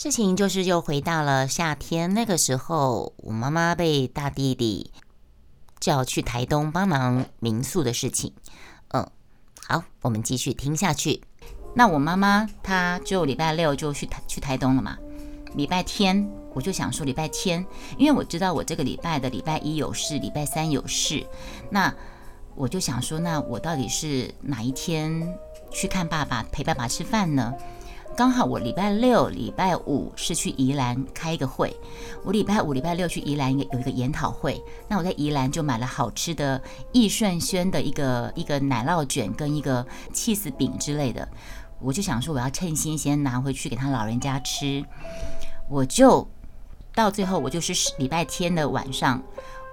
事情就是又回到了夏天，那个时候我妈妈被大弟弟叫去台东帮忙民宿的事情。嗯，好，我们继续听下去。那我妈妈她就礼拜六就去台去台东了嘛。礼拜天我就想说礼拜天，因为我知道我这个礼拜的礼拜一有事，礼拜三有事，那我就想说，那我到底是哪一天去看爸爸陪爸爸吃饭呢？刚好我礼拜六、礼拜五是去宜兰开一个会，我礼拜五、礼拜六去宜兰有一个研讨会，那我在宜兰就买了好吃的益顺轩的一个一个奶酪卷跟一个气死饼之类的，我就想说我要趁新鲜拿回去给他老人家吃，我就到最后我就是礼拜天的晚上。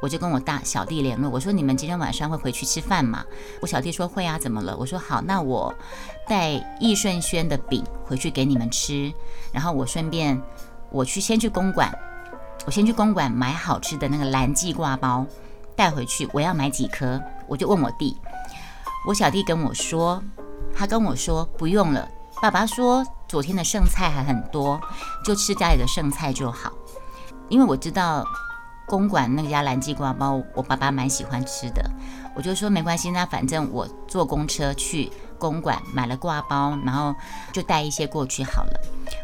我就跟我大小弟联络，我说你们今天晚上会回去吃饭吗？我小弟说会啊，怎么了？我说好，那我带益顺轩的饼回去给你们吃，然后我顺便我去先去公馆，我先去公馆买好吃的那个蓝记挂包带回去，我要买几颗？我就问我弟，我小弟跟我说，他跟我说不用了，爸爸说昨天的剩菜还很多，就吃家里的剩菜就好，因为我知道。公馆那家蓝记挂包，我爸爸蛮喜欢吃的，我就说没关系，那反正我坐公车去公馆买了挂包，然后就带一些过去好了。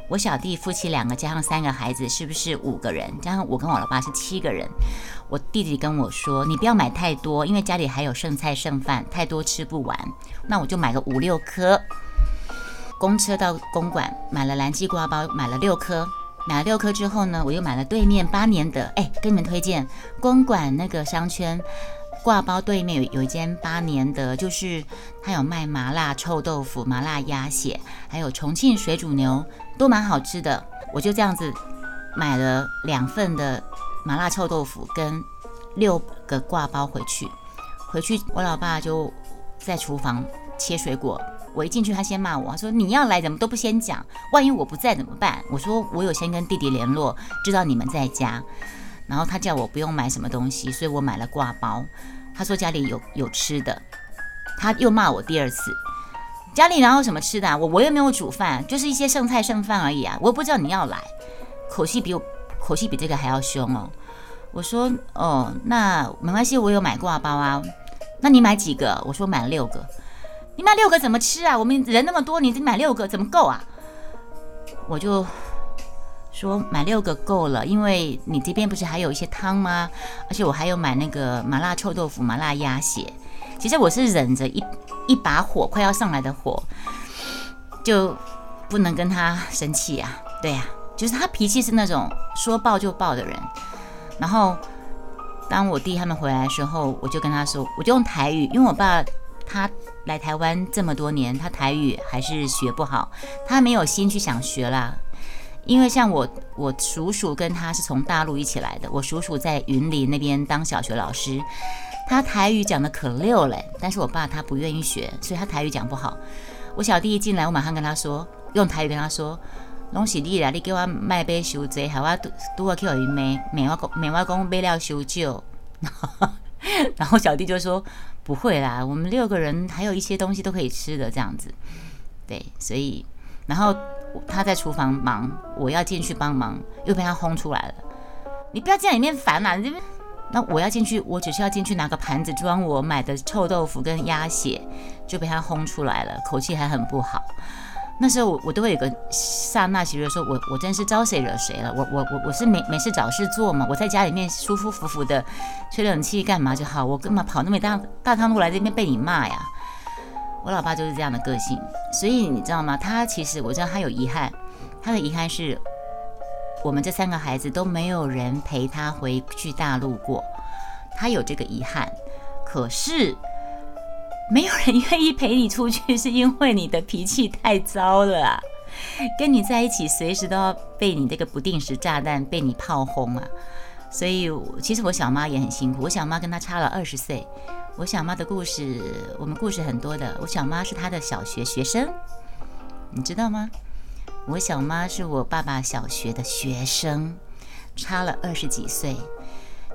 我小弟夫妻两个加上三个孩子，是不是五个人？加上我跟我老爸是七个人。我弟弟跟我说，你不要买太多，因为家里还有剩菜剩饭，太多吃不完。那我就买个五六颗。公车到公馆买了蓝记挂包，买了六颗。买了六颗之后呢，我又买了对面八年的，哎，跟你们推荐公馆那个商圈挂包对面有有一间八年的，就是它有卖麻辣臭豆腐、麻辣鸭血，还有重庆水煮牛，都蛮好吃的。我就这样子买了两份的麻辣臭豆腐跟六个挂包回去，回去我老爸就在厨房切水果。我一进去，他先骂我，他说：“你要来怎么都不先讲，万一我不在怎么办？”我说：“我有先跟弟弟联络，知道你们在家。”然后他叫我不用买什么东西，所以我买了挂包。他说家里有有吃的，他又骂我第二次：“家里哪有什么吃的？啊我我又没有煮饭，就是一些剩菜剩饭而已啊！我又不知道你要来。”口气比我口气比这个还要凶哦。我说：“哦，那没关系，我有买挂包啊。那你买几个？”我说：“买了六个。”你买六个怎么吃啊？我们人那么多，你买六个怎么够啊？我就说买六个够了，因为你这边不是还有一些汤吗？而且我还有买那个麻辣臭豆腐、麻辣鸭血。其实我是忍着一一把火快要上来的火，就不能跟他生气啊。对呀，就是他脾气是那种说爆就爆的人。然后当我弟他们回来的时候，我就跟他说，我就用台语，因为我爸。他来台湾这么多年，他台语还是学不好，他没有心去想学啦。因为像我，我叔叔跟他是从大陆一起来的，我叔叔在云林那边当小学老师，他台语讲的可溜嘞。但是我爸他不愿意学，所以他台语讲不好。我小弟一进来，我马上跟他说，用台语跟他说：“拢是你啦，你给我卖杯修济，还我都都我去伊卖，卖我讲卖我讲买料修旧。”然后小弟就说。不会啦，我们六个人还有一些东西都可以吃的，这样子，对，所以，然后他在厨房忙，我要进去帮忙，又被他轰出来了。你不要在里面烦啦，你这边，那我要进去，我只是要进去拿个盘子装我买的臭豆腐跟鸭血，就被他轰出来了，口气还很不好。那时候我我都会有个刹那其实说，我我真是招谁惹谁了？我我我我是没没事找事做嘛？我在家里面舒舒服服的吹冷气干嘛就好？我干嘛跑那么大大趟路来这边被你骂呀？我老爸就是这样的个性，所以你知道吗？他其实我知道他有遗憾，他的遗憾是我们这三个孩子都没有人陪他回去大陆过，他有这个遗憾。可是。没有人愿意陪你出去，是因为你的脾气太糟了！跟你在一起，随时都要被你这个不定时炸弹被你炮轰啊！所以，其实我小妈也很辛苦。我小妈跟她差了二十岁。我小妈的故事，我们故事很多的。我小妈是她的小学学生，你知道吗？我小妈是我爸爸小学的学生，差了二十几岁。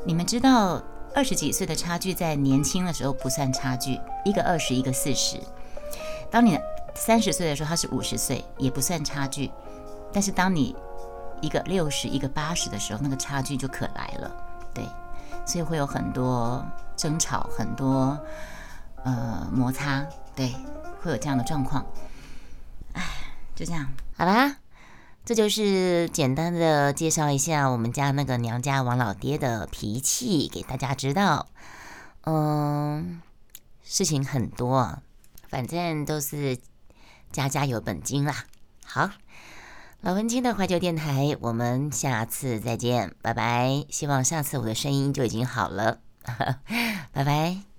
你们知道？二十几岁的差距，在年轻的时候不算差距，一个二十，一个四十。当你三十岁的时候，他是五十岁，也不算差距。但是当你一个六十，一个八十的时候，那个差距就可来了。对，所以会有很多争吵，很多呃摩擦，对，会有这样的状况。哎，就这样，好啦，这就是简单的介绍一下我们家那个娘家王老爹的脾气，给大家知道。嗯，事情很多，反正都是家家有本金啦。好，老文青的怀旧电台，我们下次再见，拜拜。希望下次我的声音就已经好了，拜拜。